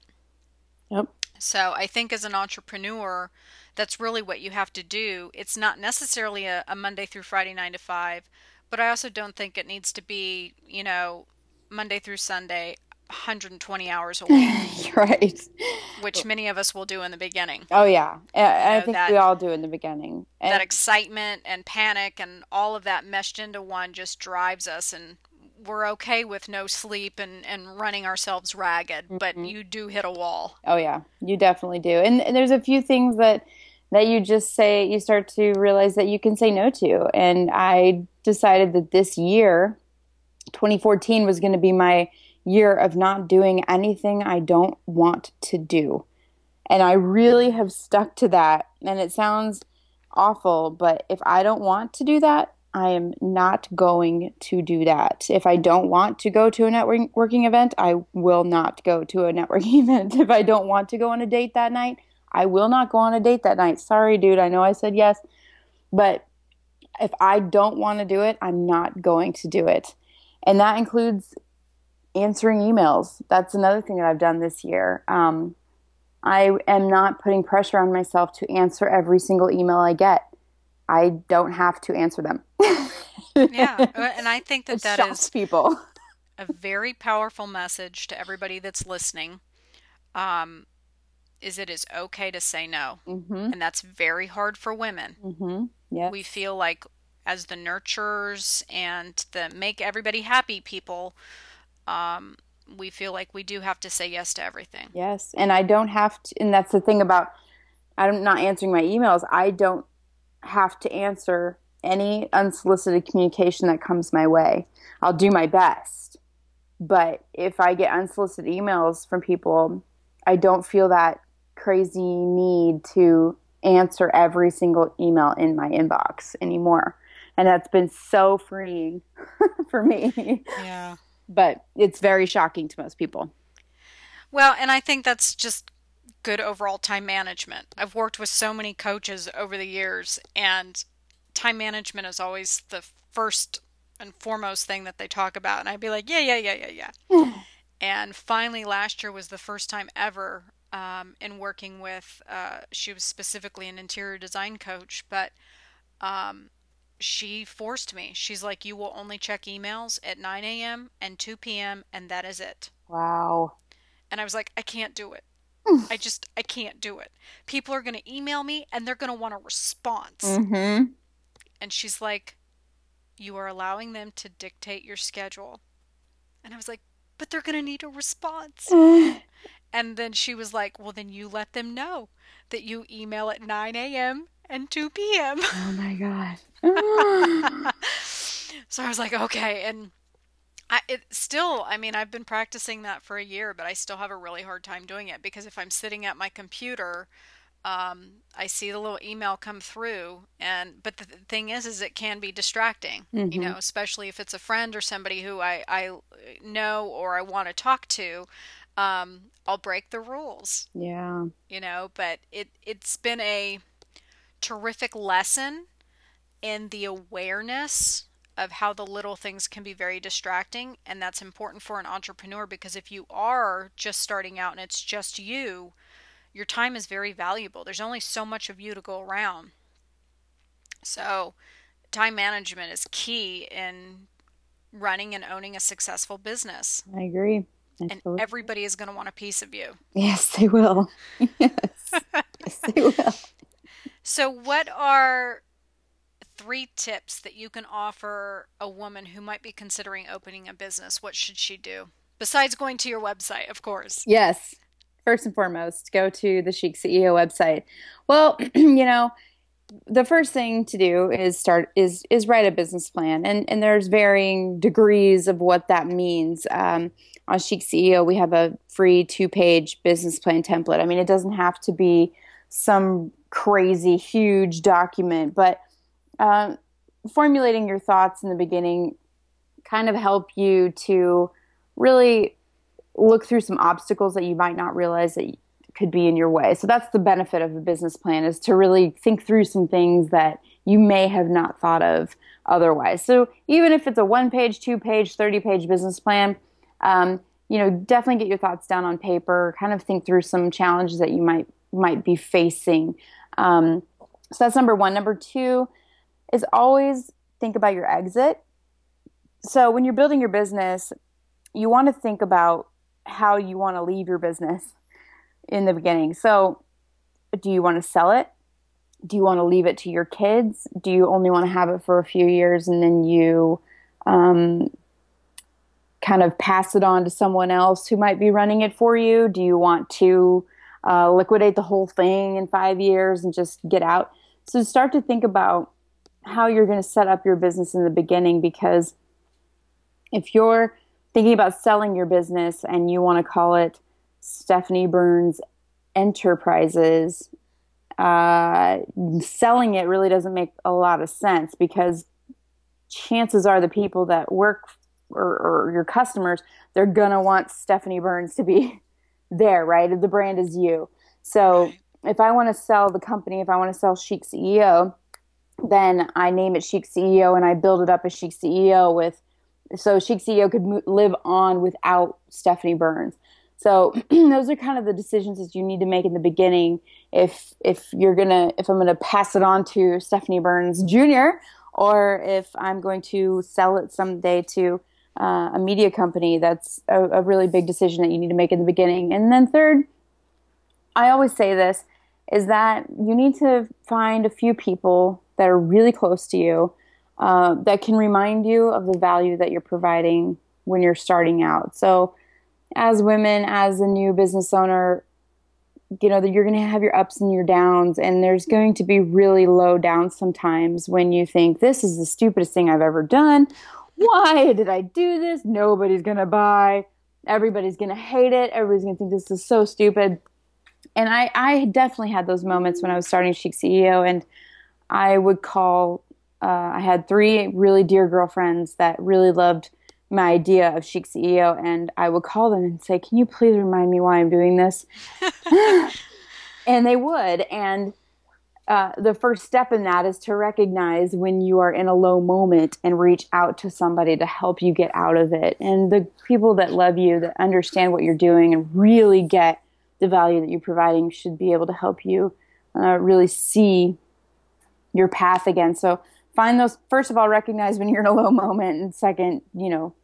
Yep. So I think as an entrepreneur, that's really what you have to do. It's not necessarily a, a Monday through Friday, nine to five, but I also don't think it needs to be, you know, Monday through Sunday. 120 hours a week. right. Which many of us will do in the beginning. Oh, yeah. I, I know, think that, we all do in the beginning. And that excitement and panic and all of that meshed into one just drives us, and we're okay with no sleep and, and running ourselves ragged, mm-hmm. but you do hit a wall. Oh, yeah. You definitely do. And, and there's a few things that that you just say you start to realize that you can say no to and i decided that this year 2014 was going to be my year of not doing anything I don't want to do. And I really have stuck to that. And it sounds awful, but if I don't want to do that, I am not going to do that. If I don't want to go to a networking event, I will not go to a networking event. If I don't want to go on a date that night, I will not go on a date that night. Sorry, dude. I know I said yes, but if I don't want to do it, I'm not going to do it. And that includes answering emails. That's another thing that I've done this year. Um, I am not putting pressure on myself to answer every single email I get. I don't have to answer them. yeah, uh, and I think that that is people. a very powerful message to everybody that's listening. Um, is it is okay to say no, mm-hmm. and that's very hard for women. Mm-hmm. Yeah, we feel like as the nurturers and the make everybody happy people um, we feel like we do have to say yes to everything. Yes, and I don't have to. And that's the thing about I'm not answering my emails. I don't have to answer any unsolicited communication that comes my way. I'll do my best. But if I get unsolicited emails from people, I don't feel that crazy need to answer every single email in my inbox anymore. And that's been so freeing for me. Yeah. but it's very shocking to most people. Well, and I think that's just good overall time management. I've worked with so many coaches over the years, and time management is always the first and foremost thing that they talk about. And I'd be like, yeah, yeah, yeah, yeah, yeah. and finally, last year was the first time ever um, in working with, uh, she was specifically an interior design coach, but um, she forced me. She's like, you will only check emails at 9 a.m. and 2 p.m., and that is it. Wow. And I was like, I can't do it. I just, I can't do it. People are going to email me and they're going to want a response. Mm-hmm. And she's like, You are allowing them to dictate your schedule. And I was like, But they're going to need a response. and then she was like, Well, then you let them know that you email at 9 a.m. and 2 p.m. Oh my God. so I was like, Okay. And I, it still, I mean, I've been practicing that for a year, but I still have a really hard time doing it because if I'm sitting at my computer, um, I see the little email come through, and but the thing is, is it can be distracting, mm-hmm. you know, especially if it's a friend or somebody who I I know or I want to talk to. Um, I'll break the rules. Yeah, you know, but it it's been a terrific lesson in the awareness of how the little things can be very distracting and that's important for an entrepreneur because if you are just starting out and it's just you your time is very valuable. There's only so much of you to go around. So, time management is key in running and owning a successful business. I agree. And everybody is going to want a piece of you. Yes, they will. yes. yes, they will. So, what are three tips that you can offer a woman who might be considering opening a business? What should she do? Besides going to your website, of course. Yes first and foremost, go to the Chic CEO website. Well, you know, the first thing to do is start is is write a business plan, and and there's varying degrees of what that means. Um, on Chic CEO, we have a free two page business plan template. I mean, it doesn't have to be some crazy huge document, but um, formulating your thoughts in the beginning kind of help you to really look through some obstacles that you might not realize that could be in your way. So that's the benefit of a business plan is to really think through some things that you may have not thought of otherwise. So even if it's a one page, two page, 30 page business plan, um, you know, definitely get your thoughts down on paper, kind of think through some challenges that you might, might be facing. Um, so that's number one. Number two is always think about your exit. So when you're building your business, you want to think about how you want to leave your business in the beginning. So, do you want to sell it? Do you want to leave it to your kids? Do you only want to have it for a few years and then you um, kind of pass it on to someone else who might be running it for you? Do you want to uh, liquidate the whole thing in five years and just get out? So, start to think about how you're going to set up your business in the beginning because if you're thinking about selling your business and you want to call it Stephanie Burns Enterprises, uh, selling it really doesn't make a lot of sense because chances are the people that work or, or your customers, they're to want Stephanie Burns to be there, right? The brand is you. So if I want to sell the company, if I want to sell Chic CEO, then I name it Chic CEO and I build it up as Chic CEO with so Chic CEO could mo- live on without Stephanie Burns. So those are kind of the decisions that you need to make in the beginning. If if you're gonna if I'm gonna pass it on to Stephanie Burns Jr. or if I'm going to sell it someday to uh, a media company, that's a, a really big decision that you need to make in the beginning. And then third, I always say this is that you need to find a few people that are really close to you uh, that can remind you of the value that you're providing when you're starting out. So, as women, as a new business owner, you know that you're going to have your ups and your downs, and there's going to be really low down sometimes when you think this is the stupidest thing I've ever done. Why did I do this? Nobody's going to buy. Everybody's going to hate it. Everybody's going to think this is so stupid. And I, I definitely had those moments when I was starting Chic CEO, and I would call uh, I had three really dear girlfriends that really loved my idea of Chic CEO, and I would call them and say, "Can you please remind me why I'm doing this?" and they would, and uh, the first step in that is to recognize when you are in a low moment and reach out to somebody to help you get out of it. And the people that love you, that understand what you're doing, and really get the value that you're providing should be able to help you uh, really see your path again. So find those, first of all, recognize when you're in a low moment. And second, you know,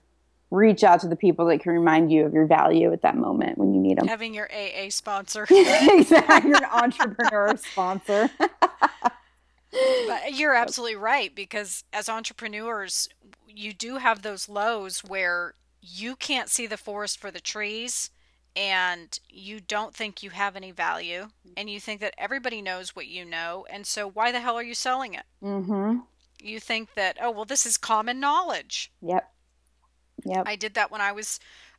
reach out to the people that can remind you of your value at that moment when you need them. Having your AA sponsor. exactly. Your entrepreneur sponsor. but you're absolutely right because as entrepreneurs, you do have those lows where you can't see the forest for the trees and you don't think you have any value and you think that everybody knows what you know and so why the hell are you selling it mm-hmm. you think that oh well this is common knowledge yep yep. I did that when i was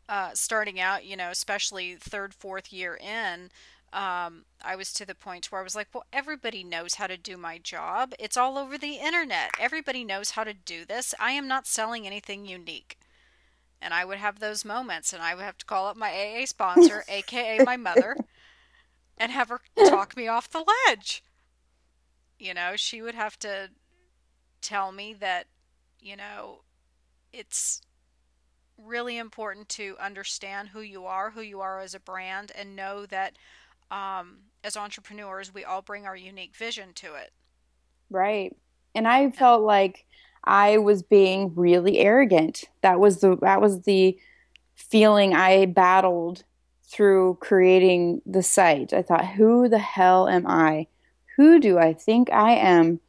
uh, starting out you know especially third fourth year in um, i was to the point where i was like well everybody knows how to do my job. It's all over the internet. Everybody knows how to do this. I am not selling anything unique. And I would have those moments, and I would have to call up my AA sponsor, aka my mother, and have her talk me off the ledge. You know, she would have to tell me that, you know, it's really important to understand who you are, who you are as a brand, and know that um, as entrepreneurs, we all bring our unique vision to it. Right. And I felt like I was being really arrogant. That was the that was the feeling I battled through creating the site. I thought, who the hell am I? Who do I think I am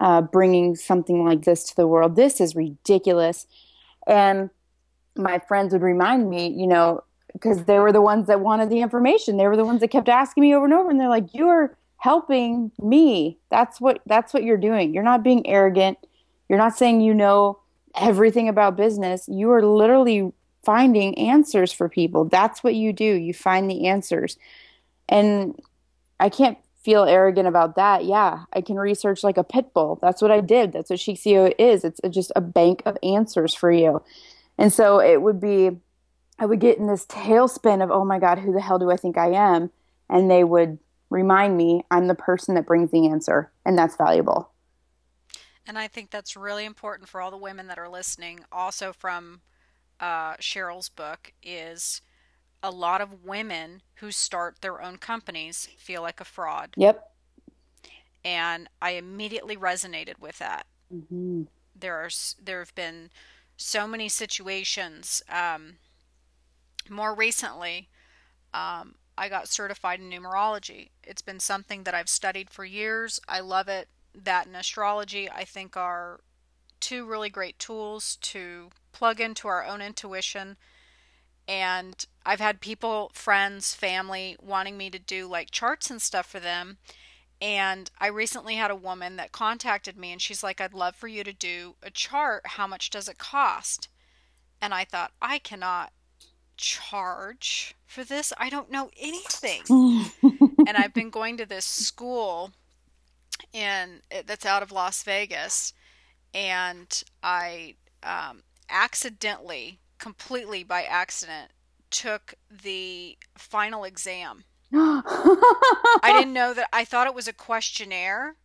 uh, bringing something like this to the world? This is ridiculous. And my friends would remind me, you know, because they were the ones that wanted the information. They were the ones that kept asking me over and over, and they're like, "You're helping me. That's what that's what you're doing. You're not being arrogant. You're not saying you know everything about business. You are literally finding answers for people. That's what you do. You find the answers. And I can't feel arrogant about that. Yeah, I can research like a pit bull. That's what I did. That's what CEO is. It's just a bank of answers for you. And so it would be, I would get in this tailspin of, oh my God, who the hell do I think I am? And they would remind me I'm the person that brings the answer. And that's valuable. And I think that's really important for all the women that are listening. Also, from uh, Sheryl's book, is a lot of women who start their own companies feel like a fraud. Yep. And I immediately resonated with that. Mm-hmm. There are there have been so many situations. Um, more recently, um, I got certified in numerology. It's been something that I've studied for years. I love it that and astrology, I think, are two really great tools to plug into our own intuition. And I've had people, friends, family wanting me to do like charts and stuff for them. And I recently had a woman that contacted me and she's like, I'd love for you to do a chart. How much does it cost? And I thought, I cannot charge for this. I don't know anything. and I've been going to this school in that's out of Las Vegas, and I um, accidentally, completely by accident, took the final exam. I didn't know that. I thought it was a questionnaire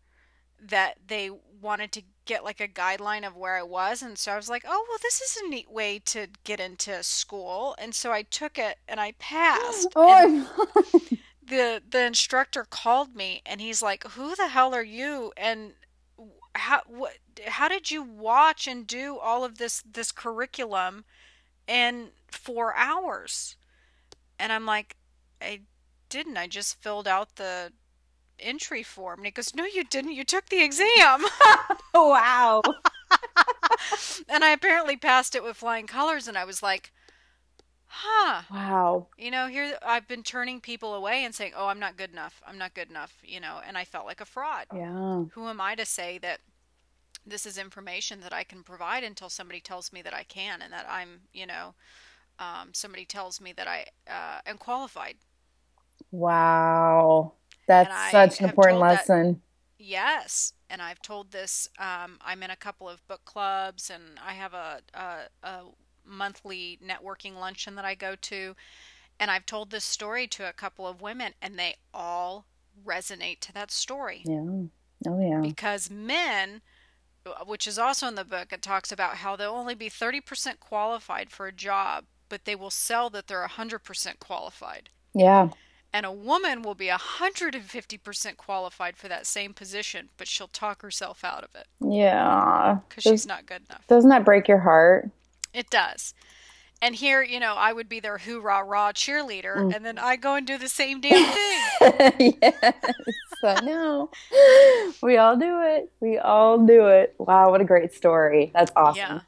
that they wanted to get like a guideline of where I was. And so I was like, oh, well, this is a neat way to get into school. And so I took it and I passed. Oh, the the instructor called me and he's like, "Who the hell are you?" and how what how did you watch and do all of this this curriculum in 4 hours? And I'm like, "I didn't. I just filled out the entry form." And he goes, "No, you didn't. You took the exam." wow. and I apparently passed it with flying colors and I was like, huh wow you know here i've been turning people away and saying oh i'm not good enough i'm not good enough you know and i felt like a fraud yeah who am i to say that this is information that i can provide until somebody tells me that i can and that i'm you know um, somebody tells me that i uh, am qualified wow that's such an important lesson that, yes and i've told this um, i'm in a couple of book clubs and i have a, a, a monthly networking luncheon that I go to. And I've told this story to a couple of women, and they all resonate to that story. Yeah. Oh, yeah. Because men, which is also in the book, it talks about how they'll only be 30% qualified for a job, but they will sell that they're 100% qualified. Yeah. And a woman will be 150% qualified for that same position, but she'll talk herself out of it. Yeah. Because she's not good enough. Doesn't that break your heart? It does. And here, you know, I would be their hoorah rah cheerleader, mm. and then I go and do the same damn thing. yes, I know. We all do it. We all do it. Wow, what a great story. That's awesome. Yeah.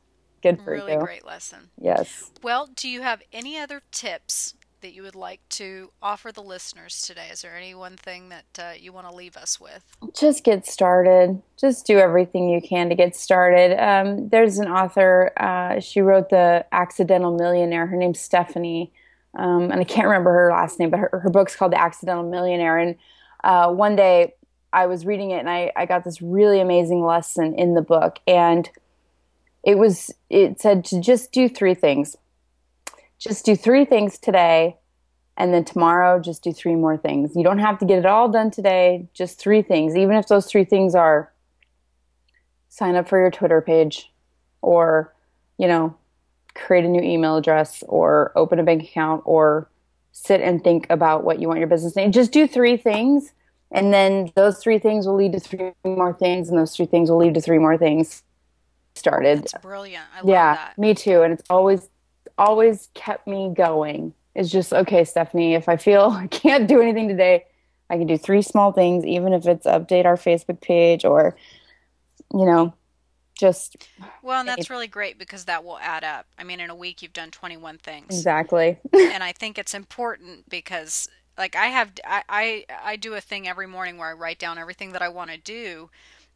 Good for really you. Really great lesson. Yes. Well, do you have any other tips that you would like to offer the listeners today? Is there any one thing that uh, you want to leave us with? Just get started. Just do everything you can to get started. Um, there's an author, uh, she wrote The Accidental Millionaire. Her name's Stephanie. Um, and I can't remember her last name, but her, her book's called The Accidental Millionaire. And uh, one day I was reading it and I, I got this really amazing lesson in the book. And it was, it said to just do three things just do three things today and then tomorrow just do three more things. You don't have to get it all done today, just three things. Even if those three things are sign up for your Twitter page or, you know, create a new email address or open a bank account or sit and think about what you want your business name. Just do three things and then those three things will lead to three more things and those three things will lead to three more things started. That's brilliant. yeah, that. me too. And it's always always kept me going. Is just okay stephanie if i feel i can't do anything today i can do three small things even if it's update our facebook page or you know just well and that's really great because that will add up. I mean in a week you've done 21 things. Exactly. And i think it's important because like i have I, I i do a thing every morning where i write down everything that i want to do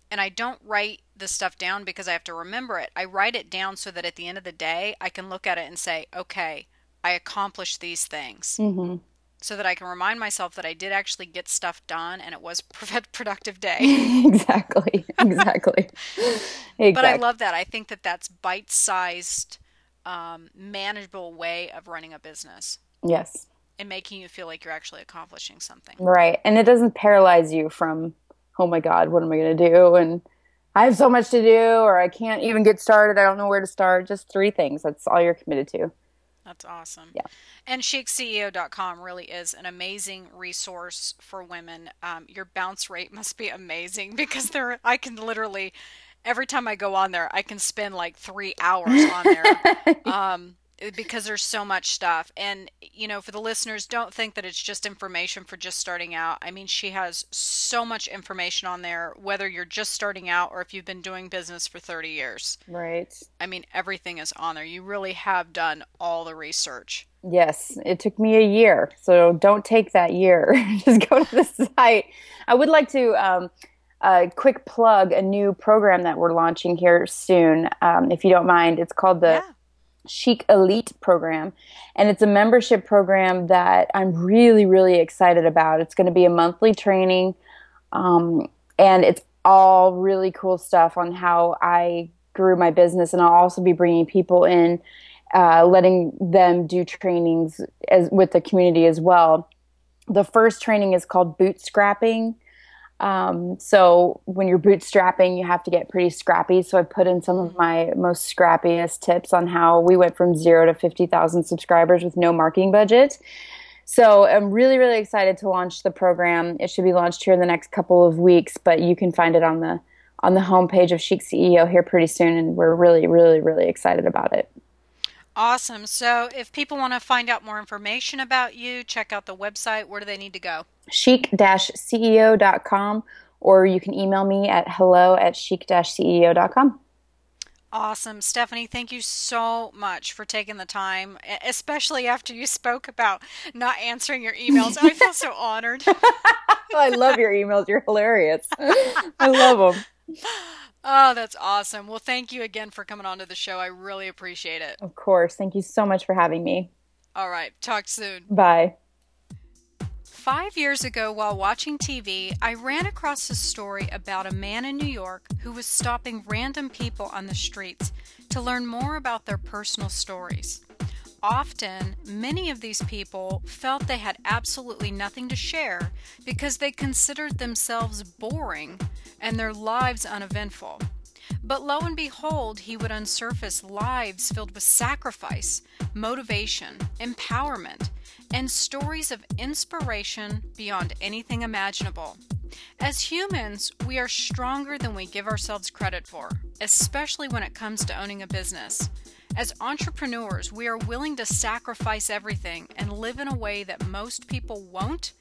and I don't write the stuff down because I have to remember it. I write it down so that at the end of the day, I can look at it and say, okay, I accomplished these things. Mm-hmm. So that I can remind myself that I did actually get stuff done and it was a productive day. exactly. Exactly. exactly. But I love that. I think that that's bite sized, um, manageable way of running a business. Yes. And making you feel like you're actually accomplishing something. Right. And it doesn't paralyze you from oh my God, what am I going to do? And I have so much to do, or I can't even get started. I don't know where to start. Just three things. That's all you're committed to. That's awesome. Yeah. And chicceo.com really is an amazing resource for women. Um, your bounce rate must be amazing because there, I can literally, every time I go on there, I can spend like three hours on there. um, because there's so much stuff. And you know for the listeners don't think that it's just information for just starting out. I mean she has so much information on there whether you're just starting out or if you've been doing business for 30 years. Right. I mean everything is on there. You really have done all the research. Yes. It took me a year. So don't take that year. Just go to the site. I would like to um, a quick plug a new program that we're launching here soon um, if you don't mind. It's called the yeah Chic Elite program. And it's a membership program that I'm really, really excited about. It's going to be a monthly training. Um, and it's all really cool stuff on how I grew my business. And I'll also be bringing people in, uh, letting them do trainings as with the community as well. The first training is called Bootstrapping um, so when you're bootstrapping, you have to get pretty scrappy. So I put in some of my most scrappiest tips on how we went from zero to 50,000 subscribers with no marketing budget. So I'm really, really excited to launch the program. It should be launched here in the next couple of weeks, but you can find it on the on the homepage of Chic CEO here pretty soon, and we're really, really, really excited about it. Awesome. So if people want to find out more information about you, check out the website. Where do they need to go? chic-ceo.com or you can email me at hello at chic-ceo.com. Awesome. Stephanie, thank you so much for taking the time, especially after you spoke about not answering your emails. I feel so honored. I love your emails. You're hilarious. I love them. Oh, that's awesome. Well, thank you again for coming on to the show. I really appreciate it. Of course. Thank you so much for having me. All right. Talk soon. Bye. Five years ago, while watching TV, I ran across a story about a man in New York who was stopping random people on the streets to learn more about their personal stories. Often, many of these people felt they had absolutely nothing to share because they considered themselves boring and their lives uneventful. But lo and behold, he would unsurface lives filled with sacrifice, motivation, empowerment, and stories of inspiration beyond anything imaginable. As humans, we are stronger than we give ourselves credit for, especially when it comes to owning a business. As entrepreneurs, we are willing to sacrifice everything and live in a way that most people won't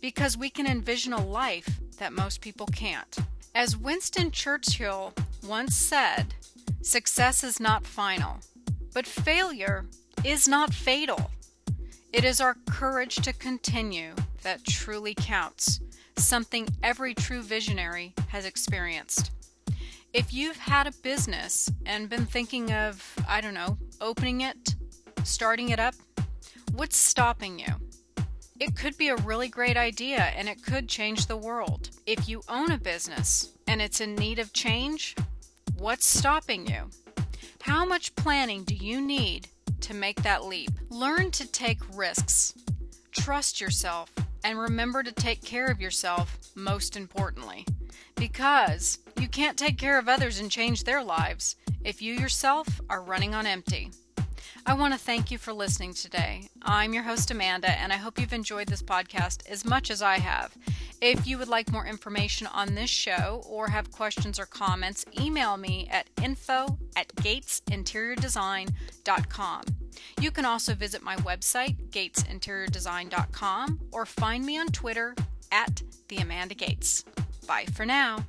because we can envision a life that most people can't. As Winston Churchill once said, success is not final, but failure is not fatal. It is our courage to continue that truly counts, something every true visionary has experienced. If you've had a business and been thinking of, I don't know, opening it, starting it up, what's stopping you? It could be a really great idea and it could change the world. If you own a business and it's in need of change, what's stopping you? How much planning do you need to make that leap. Learn to take risks. Trust yourself and remember to take care of yourself, most importantly. Because you can't take care of others and change their lives if you yourself are running on empty. I want to thank you for listening today. I'm your host, Amanda, and I hope you've enjoyed this podcast as much as I have. If you would like more information on this show or have questions or comments, email me at info at gatesinteriordesign.com. You can also visit my website, gatesinteriordesign.com, or find me on Twitter at the Amanda Gates. Bye for now.